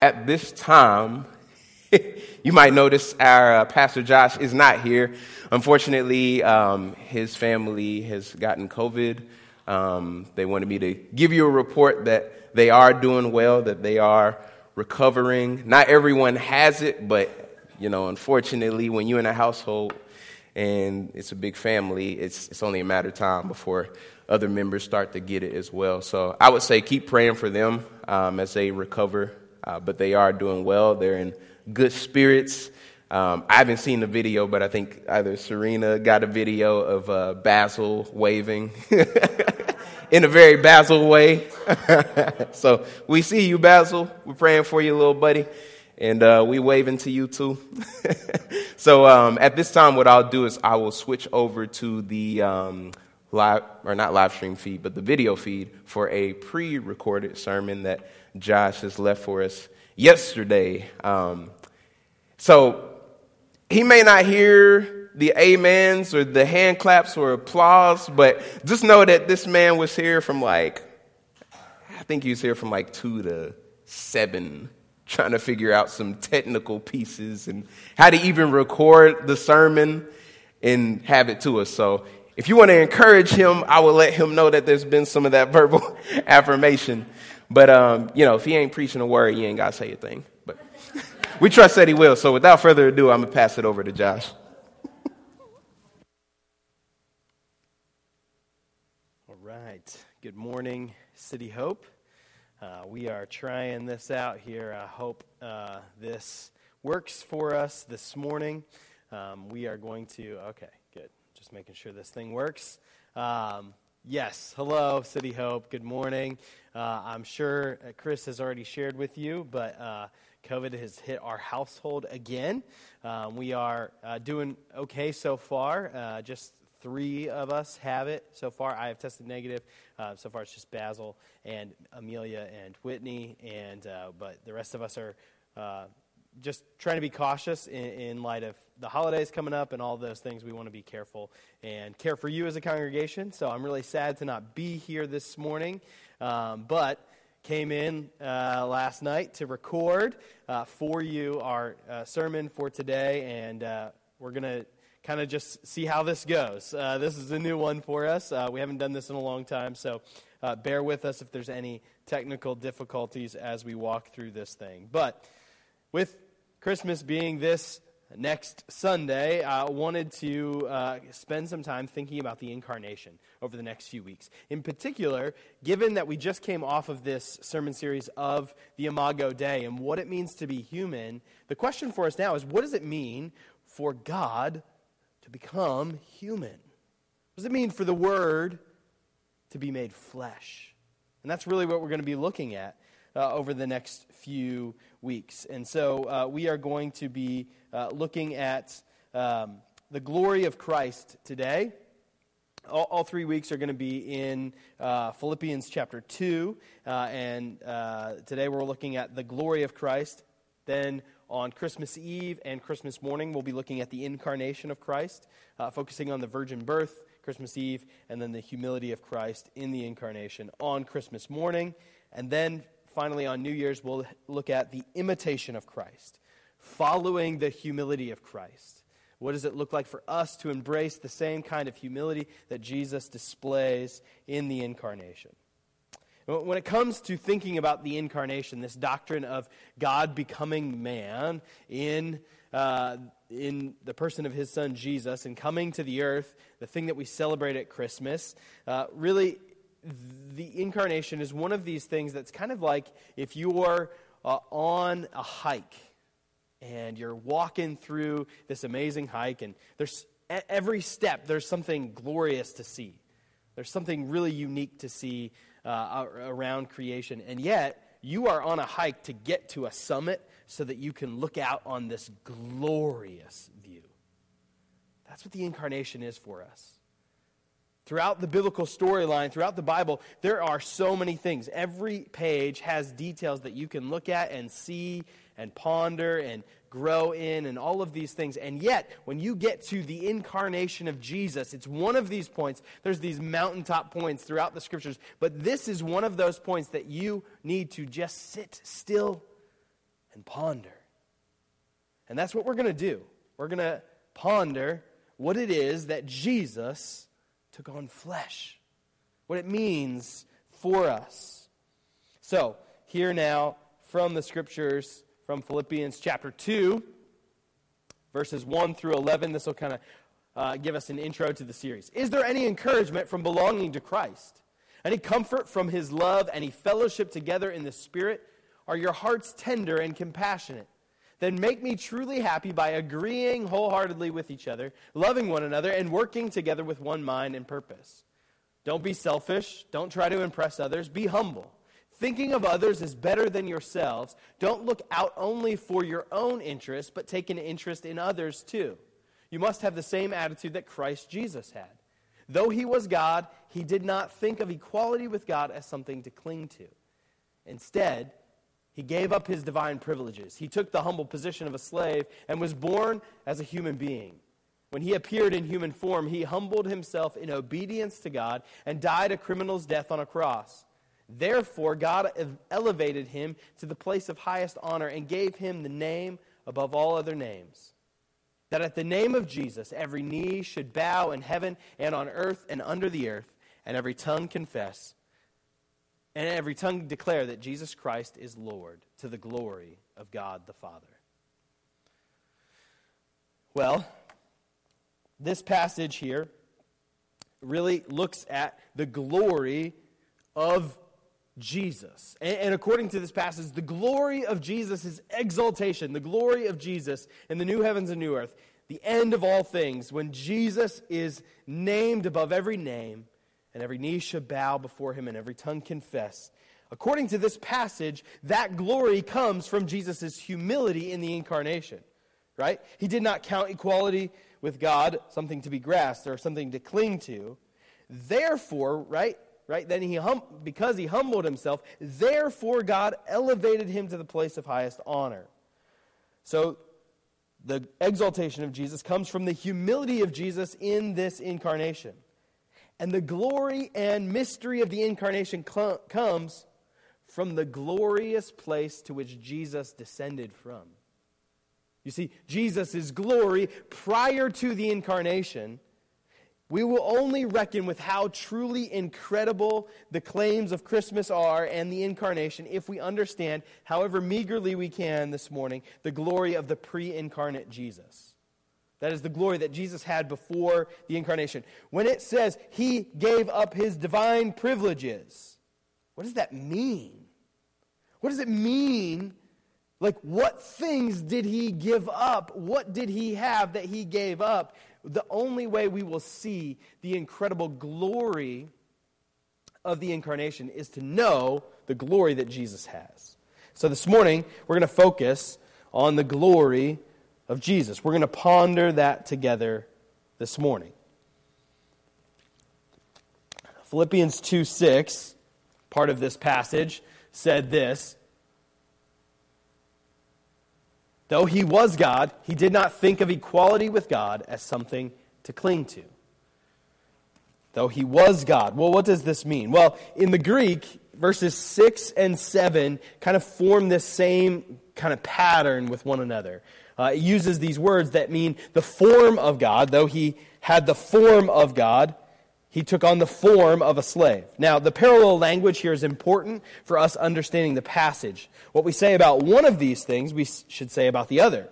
At this time, you might notice our uh, Pastor Josh is not here. Unfortunately, um, his family has gotten COVID. Um, they wanted me to give you a report that they are doing well, that they are recovering. Not everyone has it, but you know, unfortunately, when you're in a household and it's a big family, it's it's only a matter of time before other members start to get it as well. So I would say keep praying for them um, as they recover uh, but they are doing well. They're in good spirits. Um, I haven't seen the video, but I think either Serena got a video of uh, Basil waving in a very Basil way. so we see you, Basil. We're praying for you, little buddy. And uh, we waving to you too. so um, at this time, what I'll do is I will switch over to the um, live, or not live stream feed, but the video feed for a pre recorded sermon that Josh has left for us yesterday. Um, so he may not hear the amens or the hand claps or applause, but just know that this man was here from like, I think he was here from like two to seven, trying to figure out some technical pieces and how to even record the sermon and have it to us. So if you want to encourage him, I will let him know that there's been some of that verbal affirmation. But, um, you know, if he ain't preaching a word, he ain't got to say a thing. But we trust that he will. So without further ado, I'm going to pass it over to Josh. All right. Good morning, City Hope. Uh, we are trying this out here. I hope uh, this works for us this morning. Um, we are going to, okay, good. Just making sure this thing works. Um, Yes. Hello, City Hope. Good morning. Uh, I'm sure Chris has already shared with you, but uh, COVID has hit our household again. Um, we are uh, doing okay so far. Uh, just three of us have it so far. I have tested negative. Uh, so far, it's just Basil and Amelia and Whitney, and uh, but the rest of us are just trying to be cautious in, in, light of the holidays coming up and all those things. We want to be careful and care for you as a congregation. So I'm really sad to not be here this morning, um, but came in uh, last night to record uh, for you our uh, sermon for today, and uh, we're going to kind of just see how this goes. Uh, this is a new one for us. Uh, we haven't done this in a long time, so bear with us if there's any technical difficulties as we walk through this thing. But with Christmas being this next Sunday, I wanted to uh, spend some time thinking about the incarnation over the next few weeks. In particular, given that we just came off of this sermon series of the Imago Dei and what it means to be human, the question for us now is what does it mean for God to become human? What does it mean for the Word to be made flesh? And that's really what we're going to be looking at uh, over the next few weeks. And so uh, we are going to be uh, looking at um, the glory of Christ today. All, all, three weeks are going to be in uh, Philippians chapter 2. Uh, and uh, today we're looking at the glory of Christ. Then on Christmas Eve and Christmas morning, we'll be looking at the incarnation of Christ, focusing on the virgin birth. Christmas Eve, and then the humility of Christ in the incarnation on Christmas morning. And then finally, on New Year's, we'll look at the imitation of Christ, following the humility of Christ. What does it look like for us to embrace the same kind of humility that Jesus displays in the incarnation? When it comes to thinking about the incarnation, this doctrine of God becoming man in, uh, in the person of his son Jesus and coming to the earth, the thing that we celebrate at Christmas, uh, really the incarnation is one of these things that's kind of like if you're uh, on a hike and you're walking through this amazing hike, and there's every step there's something glorious to see. There's something really unique to see uh, around creation, and yet you are on a hike to get to a summit so that you can look out on this glorious view. That's what the incarnation is for us. Throughout the biblical storyline, throughout the Bible, there are so many things. Every page has details that you can look at and see and ponder and grow in and all of these things. And yet, when you get to the incarnation of Jesus, it's one of these points. There's these mountaintop points throughout the scriptures, but this is one of those points that you need to just sit still and ponder. And that's what we're going to do. We're going to ponder what it is that Jesus took on flesh, what it means for us. So, here now from the scriptures from Philippians chapter 2, verses 1 through 11. This will kind of uh, give us an intro to the series. Is there any encouragement from belonging to Christ? Any comfort from his love? Any fellowship together in the Spirit? Are your hearts tender and compassionate? Then make me truly happy by agreeing wholeheartedly with each other, loving one another, and working together with one mind and purpose. Don't be selfish. Don't try to impress others. Be humble. Thinking of others is better than yourselves. Don't look out only for your own interest, but take an interest in others too. You must have the same attitude that Christ Jesus had. Though he was God, he did not think of equality with God as something to cling to. Instead, he gave up his divine privileges. He took the humble position of a slave and was born as a human being. When he appeared in human form, he humbled himself in obedience to God and died a criminal's death on a cross. Therefore, God elevated him to the place of highest honor and gave him the name above all other names that at the name of Jesus every knee should bow in heaven and on earth and under the earth, and every tongue confess, and every tongue declare that Jesus Christ is Lord to the glory of God the Father. Well, this passage here really looks at the glory of Jesus. And, and, according to this passage, the glory of Jesus is exaltation, the glory of Jesus in the new heavens and new earth, the end of all things, when Jesus is named above every name, and every knee shall bow before him, and every tongue confess. According to this passage, that glory comes from Jesus' humility in the incarnation, right? He did not count equality with God something to be grasped or something to cling to. Therefore, right, right? Then he hum- because he humbled himself, therefore God elevated him to the place of highest honor. So the exaltation of Jesus comes from the humility of Jesus in this incarnation. And the glory and mystery of the incarnation cl- comes from the glorious place to which Jesus descended from. You see, Jesus' glory prior to the incarnation we will only reckon with how truly incredible the claims of Christmas are and the incarnation if we understand, however meagerly we can this morning, the glory of the pre incarnate Jesus. That is the glory that Jesus had before the incarnation. When it says he gave up his divine privileges, what does that mean? What does it mean? Like, what things did he give up? What did he have that he gave up? the only way we will see the incredible glory of the incarnation is to know the glory that Jesus has. So this morning, we're going to focus on the glory of Jesus. We're going to ponder that together this morning. Philippians 2 6, part of this passage, said this Though he was God, he did not think of equality with God as something to cling to. Though he was God. Well, what does this mean? Well, in the Greek, verses 6 and 7 kind of form this same kind of pattern with one another. Uh, it uses these words that mean the form of God, though he had the form of God he took on the form of a slave. Now, the parallel language here is important for us understanding the passage. What we say about one of these things, we should say about the other.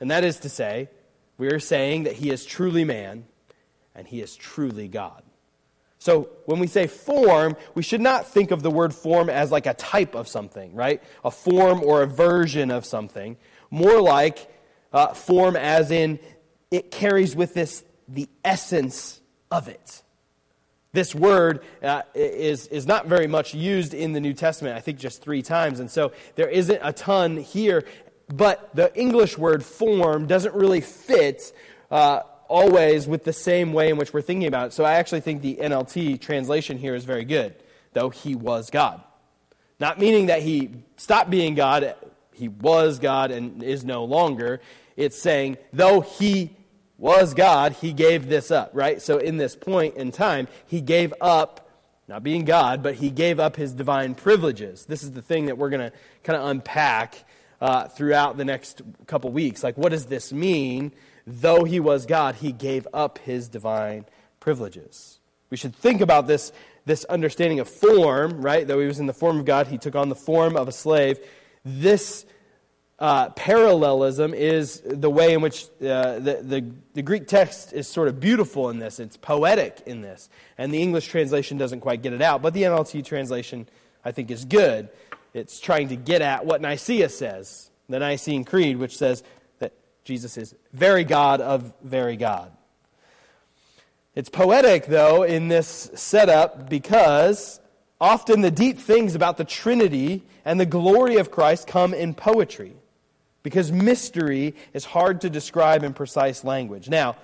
And that is to say, we are saying that he is truly man and he is truly God. So when we say form, we should not think of the word form as like a type of something, right? A form or a version of something. More like uh, form as in it carries with this the essence of it. This word uh, is, is not very much used in the New Testament, I think just three times. And so there isn't a ton here. But the English word form doesn't really fit uh, always with the same way in which we're thinking about it. So I actually think the NLT translation here is very good, though he was God. Not meaning that he stopped being God, he was God and is no longer. It's saying, though he was God, he gave this up, right? So in this point in time, he gave up, not being God, but he gave up his divine privileges. This is the thing that we're going to kind of unpack uh, throughout the next couple weeks. Like, what does this mean? Though he was God, he gave up his divine privileges. We should think about this, this understanding of form, right? Though he was in the form of God, he took on the form of a slave. This uh, parallelism is the way in which uh, the, the, the, Greek text is sort of beautiful in this. It's poetic in this. And the English translation doesn't quite get it out, but the NLT translation, I think, is good. It's trying to get at what Nicaea says, the Nicene Creed, which says that Jesus is very God of very God. It's poetic, though, in this setup because often the deep things about the Trinity and the glory of Christ come in poetry because mystery is hard to describe in precise language. Now,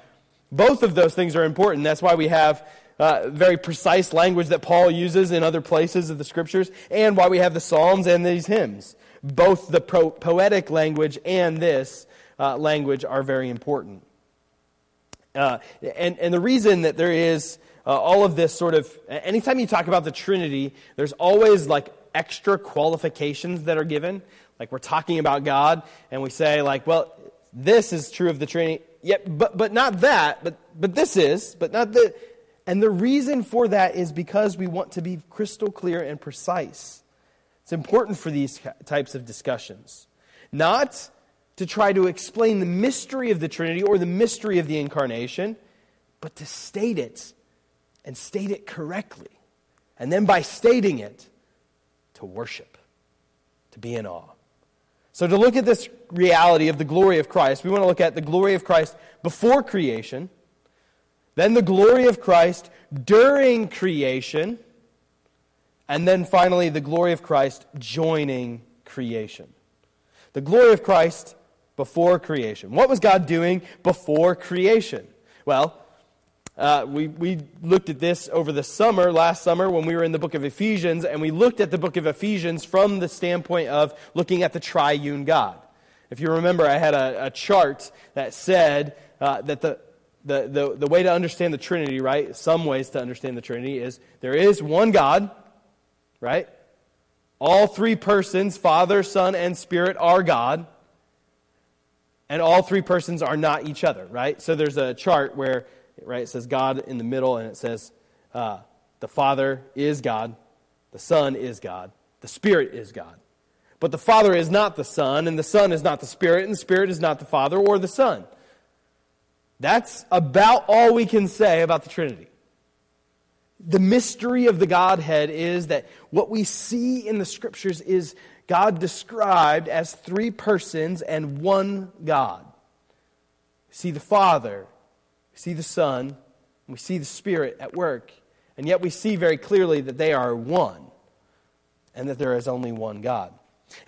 both of those things are important. That's why we have uh, very precise language that Paul uses in other places of the scriptures, and why we have the Psalms and these hymns. Both the pro- poetic language and this uh, language are very important. Uh, and, and the reason that there is uh, all of this sort of, anytime you talk about the Trinity, there's always like extra qualifications that are given. Like we're talking about God, and we say, like, well, this is true of the Trinity. Yeah, but, but not that, but, but this is, but not that. And the reason for that is because we want to be crystal clear and precise. It's important for these types of discussions. Not to try to explain the mystery of the Trinity or the mystery of the incarnation, but to state it and state it correctly. And then by stating it, to worship, to be in awe. So, to look at this reality of the glory of Christ, we want to look at the glory of Christ before creation, then the glory of Christ during creation, and then finally the glory of Christ joining creation. The glory of Christ before creation. What was God doing before creation? Well, uh, we, we looked at this over the summer, last summer, when we were in the book of Ephesians, and we looked at the book of Ephesians from the standpoint of looking at the triune God. If you remember, I had a, a chart that said uh, that the, the, the, the way to understand the Trinity, right? Some ways to understand the Trinity is there is one God, right? All three persons, Father, Son, and Spirit, are God. And all three persons are not each other, right? So there's a chart where right? It says God in the middle, and it says uh, the Father is God, the Son is God, the Spirit is God. But the Father is not the Son, and the Son is not the Spirit, and the Spirit is not the Father or the Son. That's about all we can say about the Trinity. The mystery of the Godhead is that what we see in the Scriptures is God described as three persons and one God. See the Father, we see the Son, we see the Spirit at work, and yet we see very clearly that they are one and that there is only one God.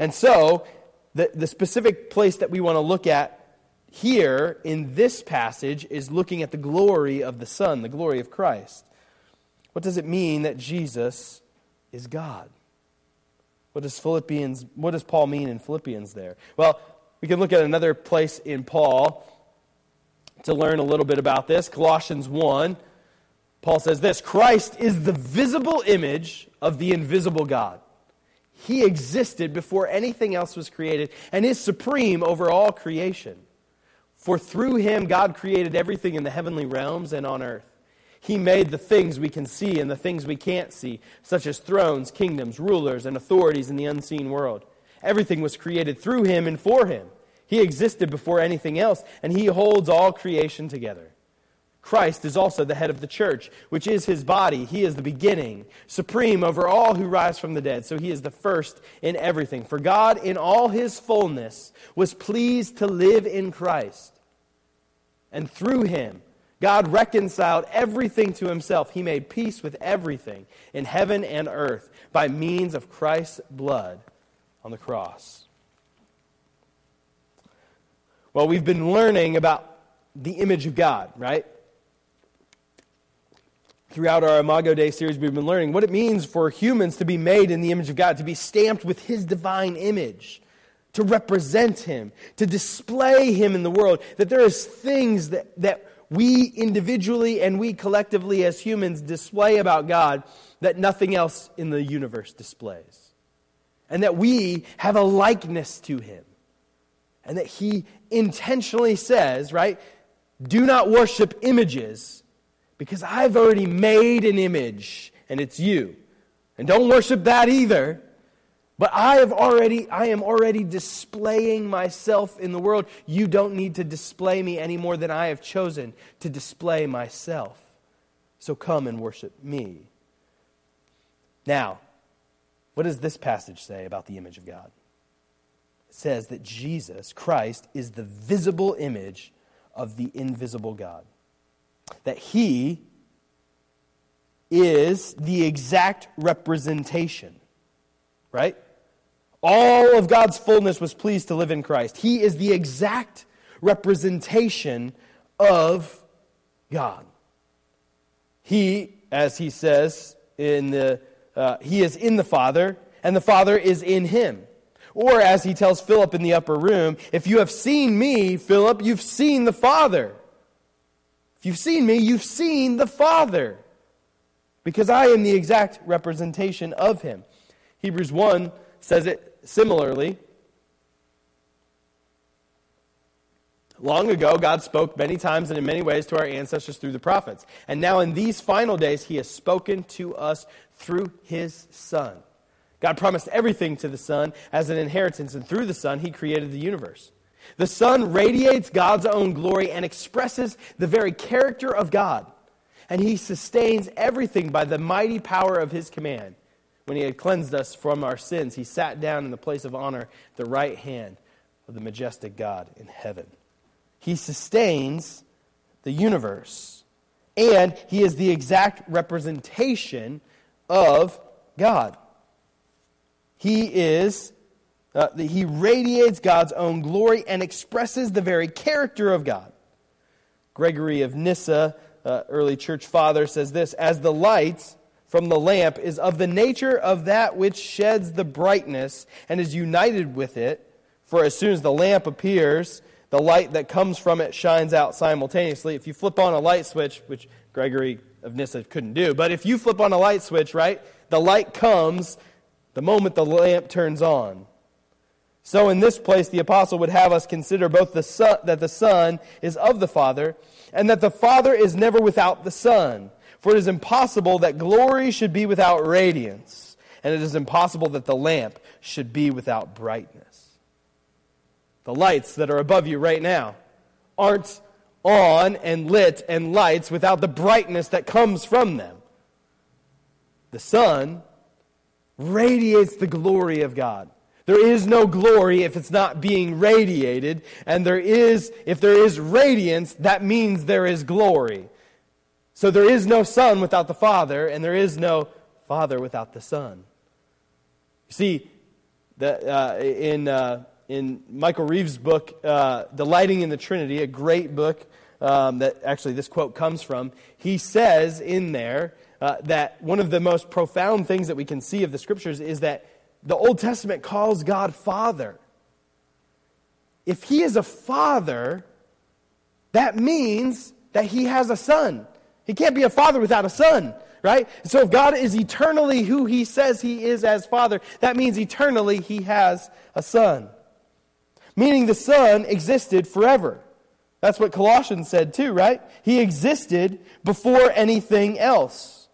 And so, the, the specific place that we want to look at here in this passage is looking at the glory of the Son, the glory of Christ. What does it mean that Jesus is God? What does Philippians what does Paul mean in Philippians there? Well, we can look at another place in Paul to learn a little bit about this. Colossians 1, Paul says this Christ is the visible image of the invisible God. He existed before anything else was created and is supreme over all creation. For through him, God created everything in the heavenly realms and on earth. He made the things we can see and the things we can't see, such as thrones, kingdoms, rulers, and authorities in the unseen world. Everything was created through him and for him. He existed before anything else, and he holds all creation together. Christ is also the head of the church, which is his body. He is the beginning, supreme over all who rise from the dead. So he is the first in everything. For God, in all his fullness, was pleased to live in Christ. And through him, God reconciled everything to himself. He made peace with everything in heaven and earth by means of Christ's blood on the cross. Well, we've been learning about the image of God, right? Throughout our Imago Dei series, we've been learning what it means for humans to be made in the image of God, to be stamped with His divine image, to represent Him, to display Him in the world. That there is things that, that we individually and we collectively as humans display about God that nothing else in the universe displays. And that we have a likeness to Him and that he intentionally says, right, do not worship images because I've already made an image and it's you. And don't worship that either. But I have already I am already displaying myself in the world. You don't need to display me any more than I have chosen to display myself. So come and worship me. Now, what does this passage say about the image of God? Says that Jesus, Christ, is the visible image of the invisible God. That he is the exact representation, right? All of God's fullness was pleased to live in Christ. He is the exact representation of God. He, as he says in the, uh, he is in the Father, and the Father is in him. Or as he tells Philip in the upper room, if you have seen me, Philip, you've seen the Father. If you've seen me, you've seen the Father. Because I am the exact representation of him. Hebrews 1 says it similarly. Long ago, God spoke many times and in many ways to our ancestors through the prophets. And now, in these final days, He has spoken to us through His Son. God promised everything to the Son as an inheritance, and through the Son, He created the universe. The Son radiates God's own glory and expresses the very character of God. And He sustains everything by the mighty power of His command. When He had cleansed us from our sins, He sat down in the place of honor at the right hand of the majestic God in heaven. He sustains the universe, and He is the exact representation of God. He is, uh, he radiates God's own glory and expresses the very character of God. Gregory of Nyssa, uh, early church father, says this As the light from the lamp is of the nature of that which sheds the brightness and is united with it, for as soon as the lamp appears, the light that comes from it shines out simultaneously. If you flip on a light switch, which Gregory of Nyssa couldn't do, but if you flip on a light switch, right, the light comes the moment the lamp turns on. So, in this place, the apostle would have us consider both the son, that the Son is of the Father, and that the Father is never without the Son. For it is impossible that glory should be without radiance, and it is impossible that the lamp should be without brightness. The lights that are above you right now aren't on and lit and lights without the brightness that comes from them. The sun radiates the glory of God. There is no glory if it's not being radiated, and there is if there is radiance, that means there is glory. So there is no son without the Father, and there is no Father without the Son. You see, the, uh, in, uh, in Michael Reeves' book, uh, Delighting in the Trinity, a great book um, that actually this quote comes from, he says in there uh, that one of the most profound things that we can see of the scriptures is that the Old Testament calls God Father. If He is a Father, that means that He has a Son. He can't be a Father without a Son, right? So if God is eternally who He says He is as Father, that means eternally He has a Son. Meaning the Son existed forever. That's what Colossians said too, right? He existed before anything else.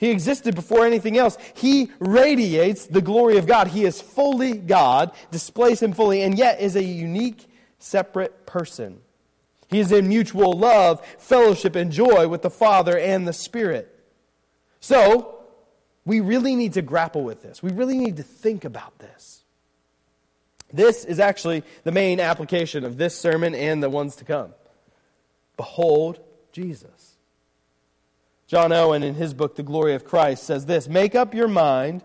He existed before anything else. He radiates the glory of God. He is fully God, displays Him fully, and yet is a unique, separate person. He is in mutual love, fellowship, and joy with the Father and the Spirit. So, we really need to grapple with this. We really need to think about this. This is actually the main application of this sermon and the ones to come. Behold Jesus. John Owen, in his book, The Glory of Christ, says this Make up your mind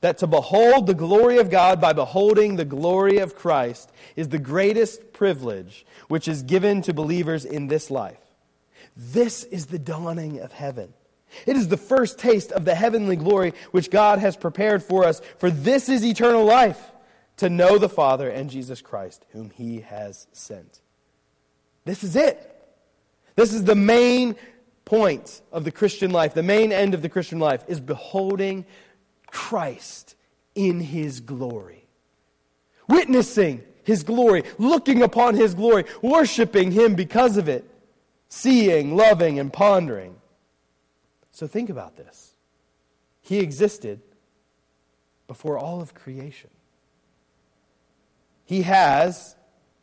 that to behold the glory of God by beholding the glory of Christ is the greatest privilege which is given to believers in this life. This is the dawning of heaven. It is the first taste of the heavenly glory which God has prepared for us, for this is eternal life, to know the Father and Jesus Christ, whom he has sent. This is it. This is the main point of the Christian life, the main end of the Christian life, is beholding Christ in his glory, witnessing his glory, looking upon his glory, worshiping him because of it, seeing, loving, and pondering. So think about this. He existed before all of creation. He has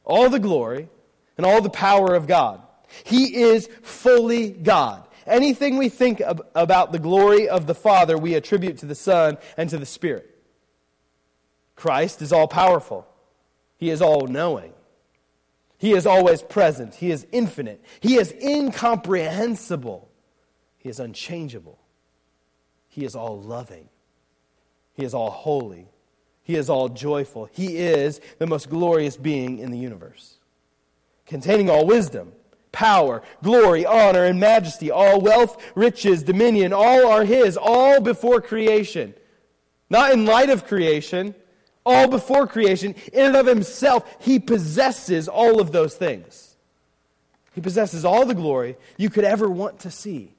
all the glory and all the power of God. He is fully God. Anything we think ab- about the glory of the Father, we attribute to the Son and to the Spirit. Christ is all powerful, He is all knowing. He is always present. He is infinite. He is incomprehensible. He is unchangeable. He is all loving. He is all holy. He is all joyful. He is the most glorious being in the universe, containing all wisdom, power, glory, honor, and majesty, all wealth, riches, dominion, all are His, all before creation. Not in light of creation, all before creation. In and of Himself, He possesses all of those things. He possesses all the glory you could ever want to see.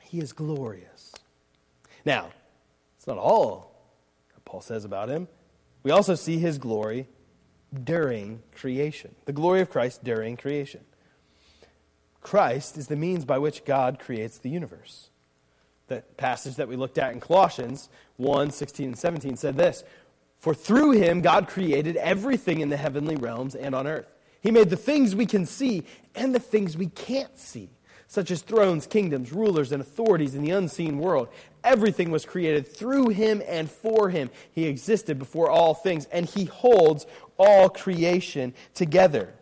He is glorious. Now, it's not all that Paul says about him. We also see his glory during creation, the glory of Christ during creation. Christ is the means by which God creates the universe. The passage that we looked at in Colossians 1 16 and 17 said this For through him God created everything in the heavenly realms and on earth. He made the things we can see and the things we can't see such as thrones, kingdoms, rulers, and authorities in the unseen world. Everything was created through him and for him. He existed before all things, and he holds all creation together.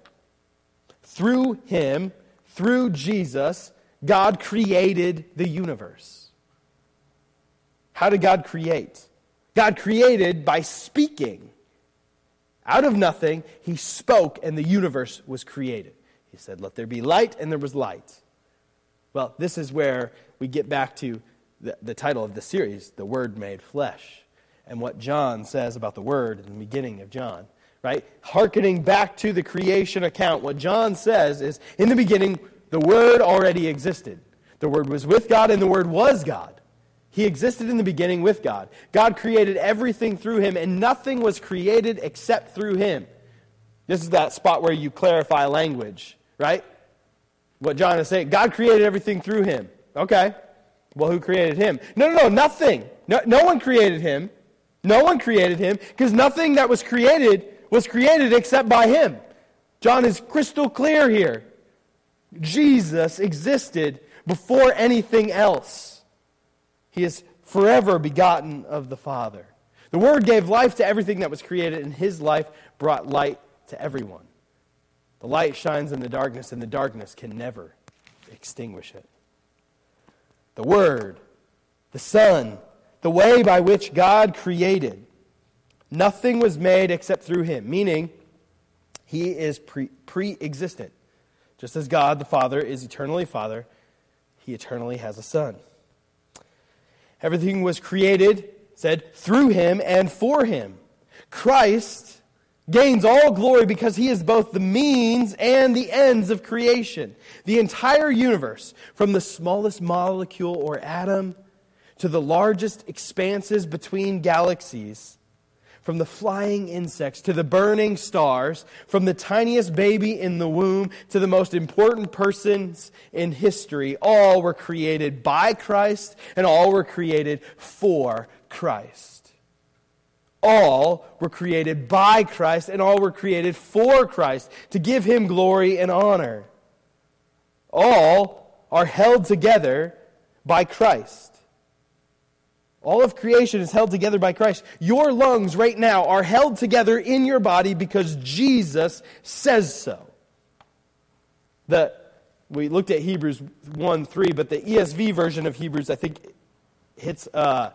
Through him, through Jesus, God created the universe. How did God create? God created by speaking. Out of nothing, he spoke, and the universe was created. He said, Let there be light, and there was light. Well, this is where we get back to the, the title of the series, The Word Made Flesh, and what John says about the Word in the beginning of John, right? Harkening back to the creation account, what John says is in the beginning, the Word already existed. The Word was with God, and the Word was God. He existed in the beginning with God. God created everything through him, and nothing was created except through him. This is that spot where you clarify language, right? What John is saying. God created everything through him. Okay. Well, who created him? No, no, no, nothing. No, no one created him. No one created him because nothing that was created was created except by him. John is crystal clear here. Jesus existed before anything else. He is forever begotten of the Father. The Word gave life to everything that was created, and His life brought light to everyone. The light shines in the darkness, and the darkness can never extinguish it. The Word, the Son, the way by which God created. Nothing was made except through Him, meaning He is pre existent. Just as God the Father is eternally Father, He eternally has a Son. Everything was created, said, through Him and for Him. Christ gains all glory because he is both the means and the ends of creation. The entire universe, from the smallest molecule or atom to the largest expanses between galaxies, from the flying insects to the burning stars, from the tiniest baby in the womb to the most important persons in history, all were created by Christ and all were created for Christ all were created by Christ and all were created for Christ to give him glory and honor. All are held together by Christ. All of creation is held together by Christ. Your lungs right now are held together in your body because Jesus says so. The, we looked at Hebrews 1 3, but the ESV version of Hebrews, I think, hits uh,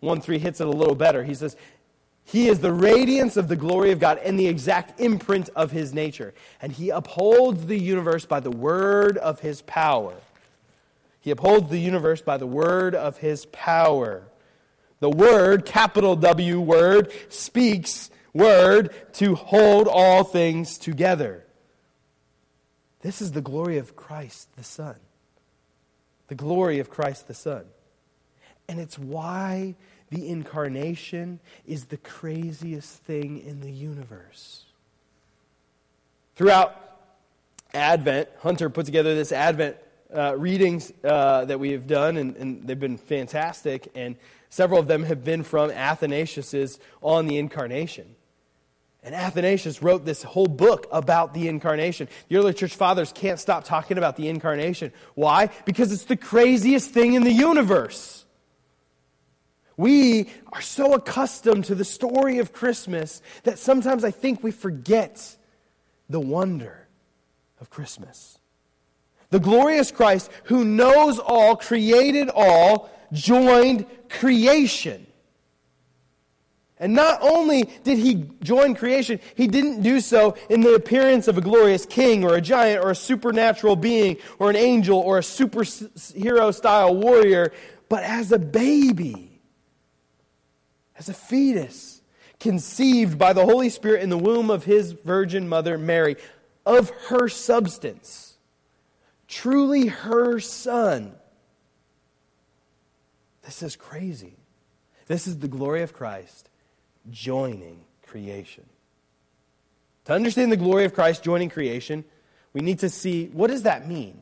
1 3 hits it a little better. He says, he is the radiance of the glory of God and the exact imprint of his nature. And he upholds the universe by the word of his power. He upholds the universe by the word of his power. The word, capital W word, speaks word to hold all things together. This is the glory of Christ the Son. The glory of Christ the Son. And it's why the incarnation is the craziest thing in the universe. Throughout Advent, Hunter put together this Advent uh, readings uh, that we have done, and, and, they've been fantastic. And several of them have been from Athanasius's on the incarnation. And Athanasius wrote this whole book about the incarnation. The early church fathers can't stop talking about the incarnation. Why? Because it's the craziest thing in the universe. We are so accustomed to the story of Christmas that sometimes I think we forget the wonder of Christmas. The glorious Christ who knows all, created all, joined creation. And not only did he join creation, he didn't do so in the appearance of a glorious king or a giant or a supernatural being or an angel or a superhero style warrior, but as a baby, as a fetus, conceived by the Holy Spirit in the womb of his virgin mother Mary, of her substance, truly her son. This is crazy. This is the glory of Christ joining creation. To understand the glory of Christ joining creation, we need to see what does that mean?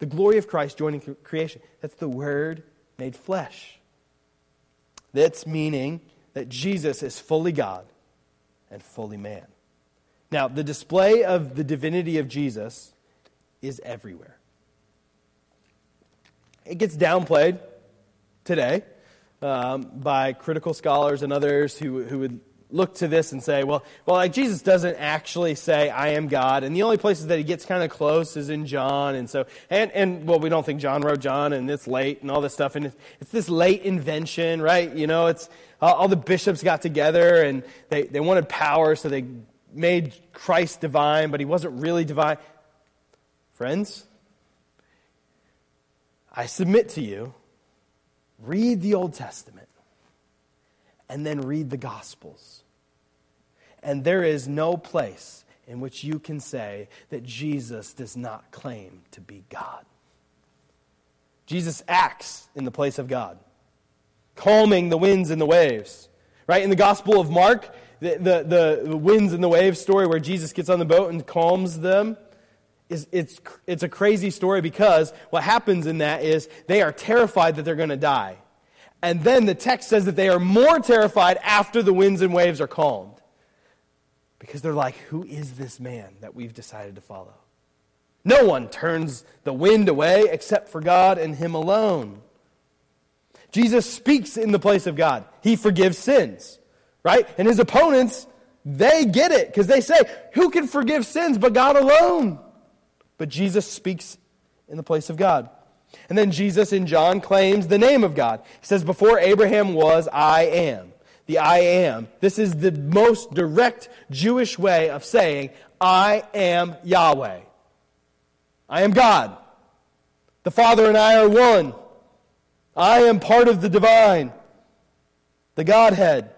The glory of Christ joining creation. That's the Word made flesh. That's meaning that Jesus is fully God and fully man. Now, the display of the divinity of Jesus is everywhere. It gets downplayed today um, by critical scholars and others who, who would look to this and say, well, well, like Jesus doesn't actually say, I am God. And the only places that he gets kind of close is in John. And so, and, and well, we don't think John wrote John and it's late and all this stuff. And it's, it's this late invention, right? You know, it's all, all the bishops got together and they, they wanted power, so they made Christ divine, but he wasn't really divine. Friends, I submit to you Read the Old Testament and then read the Gospels. And there is no place in which you can say that Jesus does not claim to be God. Jesus acts in the place of God, calming the winds and the waves. Right? In the Gospel of Mark, the, the, the winds and the waves story where Jesus gets on the boat and calms them is it's, it's a crazy story because what happens in that is they are terrified that they're going to die. And then the text says that they are more terrified after the winds and waves are calmed. Because they're like, who is this man that we've decided to follow? No one turns the wind away except for God and Him alone. Jesus speaks in the place of God. He forgives sins, right? And his opponents, they get it because they say, Who can forgive sins but God alone? But Jesus speaks in the place of God. And then Jesus in John claims the name of God. He says, Before Abraham was, I am. The I am. This is the most direct Jewish way of saying, I am Yahweh. I am God. The Father and I are one. I am part of the divine, the Godhead.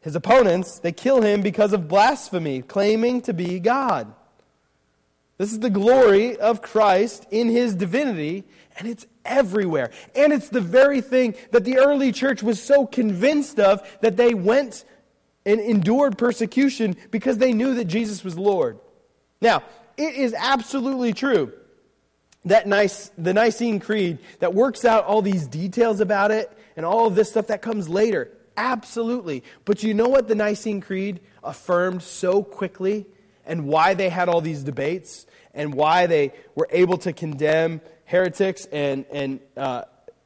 His opponents, they kill him because of blasphemy, claiming to be God. This is the glory of Christ in his divinity, and it's everywhere. And it's the very thing that the early church was so convinced of that they went and endured persecution because they knew that Jesus was Lord. Now, it is absolutely true that nice, the Nicene Creed that works out all these details about it and all of this stuff that comes later. Absolutely. But you know what the Nicene Creed affirmed so quickly and why they had all these debates? And why they were able to condemn heretics and, and uh,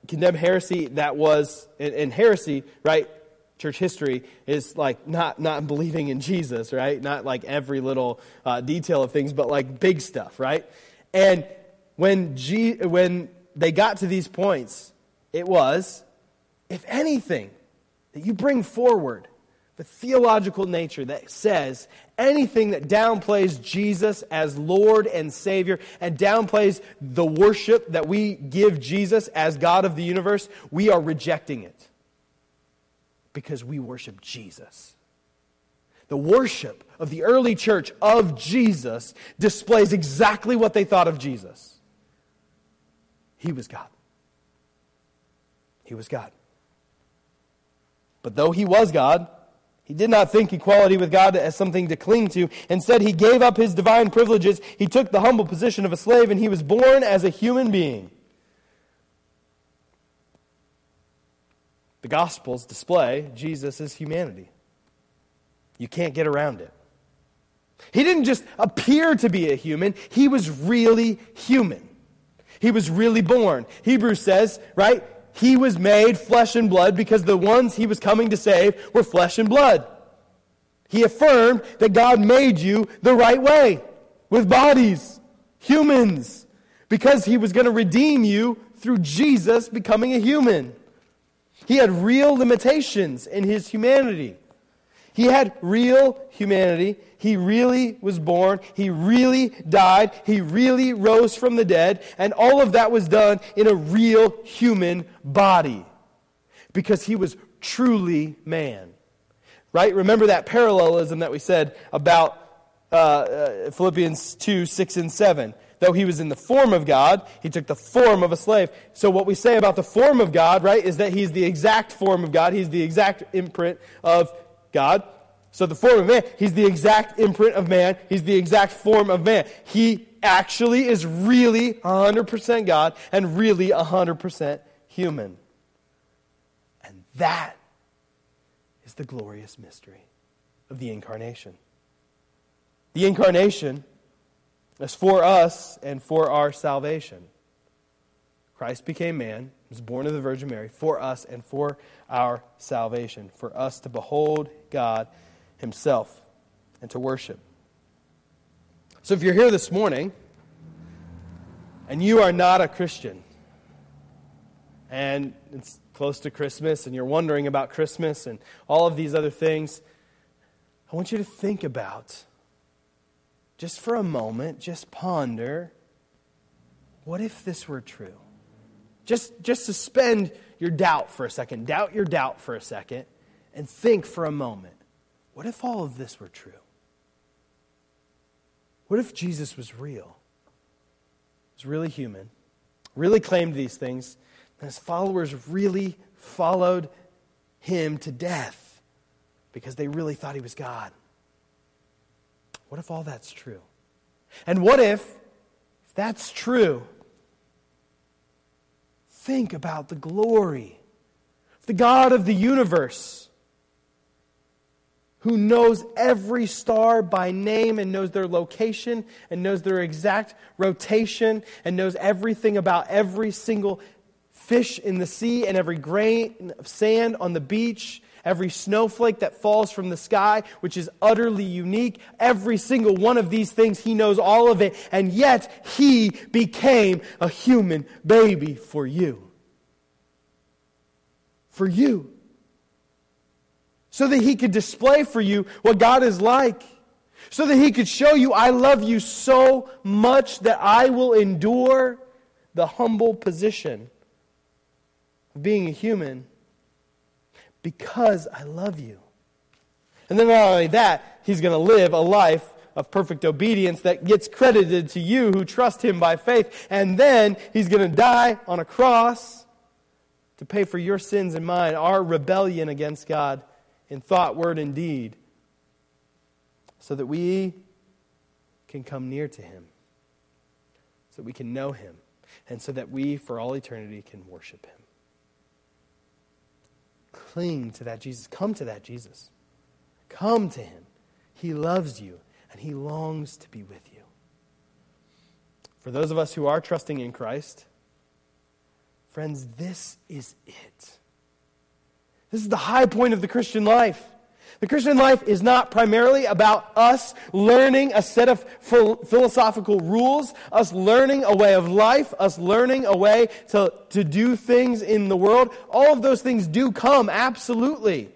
condemn heresy that was, and, and heresy, right? church history is like not not believing in Jesus, right? Not like every little uh, detail of things, but like big stuff, right? And when G, when they got to these points, it was, if anything, that you bring forward the theological nature that says anything that downplays Jesus as Lord and Savior and downplays the worship that we give Jesus as God of the universe, we are rejecting it because we worship Jesus. The worship of the early church of Jesus displays exactly what they thought of Jesus. He was God. He was God. But though he was God, he did not think equality with God as something to cling to. Instead, he gave up his divine privileges. He took the humble position of a slave, and he was born as a human being. The Gospels display Jesus' humanity. You can't get around it. He didn't just appear to be a human, he was really human. He was really born. Hebrews says, right? He was made flesh and blood because the ones he was coming to save were flesh and blood. He affirmed that God made you the right way, with bodies, humans, because he was going to redeem you through Jesus becoming a human. He had real limitations in his humanity. He had real humanity. He really was born. He really died. He really rose from the dead. And all of that was done in a real human body because he was truly man. Right? Remember that parallelism that we said about uh, uh, Philippians 2 6 and 7. Though he was in the form of God, he took the form of a slave. So, what we say about the form of God, right, is that he's the exact form of God. He's the exact imprint of God. So the form of man, he's the exact imprint of man. He's the exact form of man. He actually is really 100% God and really 100% human. And that is the glorious mystery of the incarnation. The incarnation is for us and for our salvation. Christ became man, was born of the Virgin Mary, for us and for our salvation, for us to behold God himself and to worship. So if you're here this morning and you are not a Christian, and it's close to Christmas and you're wondering about Christmas and all of these other things, I want you to think about, just for a moment, just ponder what if this were true? Just, just suspend your doubt for a second. Doubt your doubt for a second and think for a moment. What if all of this were true? What if Jesus was real? Was really human, really claimed these things, and his followers really followed him to death because they really thought he was God. What if all that's true? And what if, if that's true, think about the glory, the God of the universe who knows every star by name and knows their location and knows their exact rotation and knows everything about every single fish in the sea and every grain of sand on the beach, every snowflake that falls from the sky, which is utterly unique. Every single one of these things, he knows all of it, and yet he became a human baby for you. For you so that he could display for you what God is like, so that he could show you, I love you so much that I will endure the humble position of being a human because I love you. And then not only that, he's going to live a life of perfect obedience that gets credited to you who trust him by faith. And then he's going to die on a cross to pay for your sins and mine, our rebellion against God in thought, word, and deed, so that we can come near to Him, so that we can know Him, and so that we, for all eternity, can worship Him. Cling to that Jesus. Come to that Jesus. Come to Him. He loves you, and He longs to be with you. For those of us who are trusting in Christ, friends, this is it. This is the high point of the Christian life. The Christian life is not primarily about us learning a set of philosophical rules, us learning a way of life, us learning a way to, to do things in the world. All of those things do come, absolutely.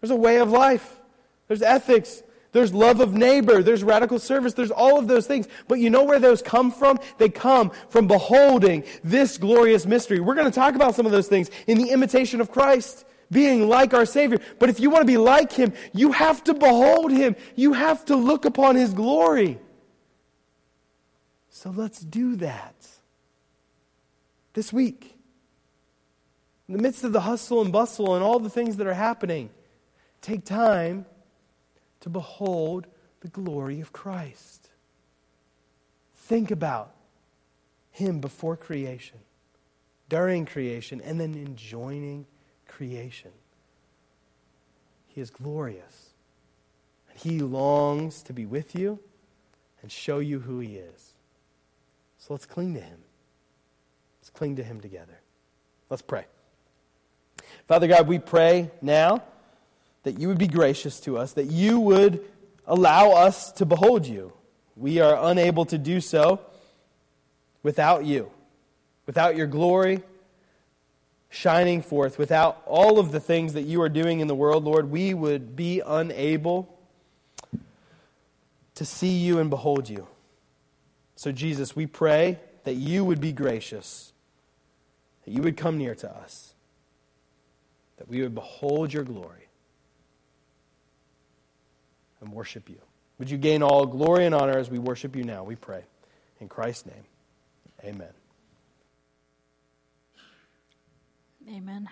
There's a way of life, there's ethics, there's love of neighbor, there's radical service, there's all of those things. But you know where those come from? They come from beholding this glorious mystery. We're going to talk about some of those things in the imitation of Christ being like our Savior. But if you want to be like Him, you have to behold Him. You have to look upon His glory. So let's do that this week. In the midst of the hustle and bustle and all the things that are happening, take time to behold the glory of Christ. Think about Him before creation, during creation, and then enjoying creation. He is glorious. And He longs to be with you and show you who He is. So let's cling to Him. Let's cling to Him together. Let's pray. Father God, we pray now that you would be gracious to us, that you would allow us to behold you. We are unable to do so without you, without your glory shining forth, without all of the things that you are doing in the world, Lord, we would be unable to see you and behold you. So, Jesus, we pray that you would be gracious, that you would come near to us that we would behold your glory and worship you. Would you gain all glory and honor as we worship you now? We pray. In Christ's name, amen. Amen.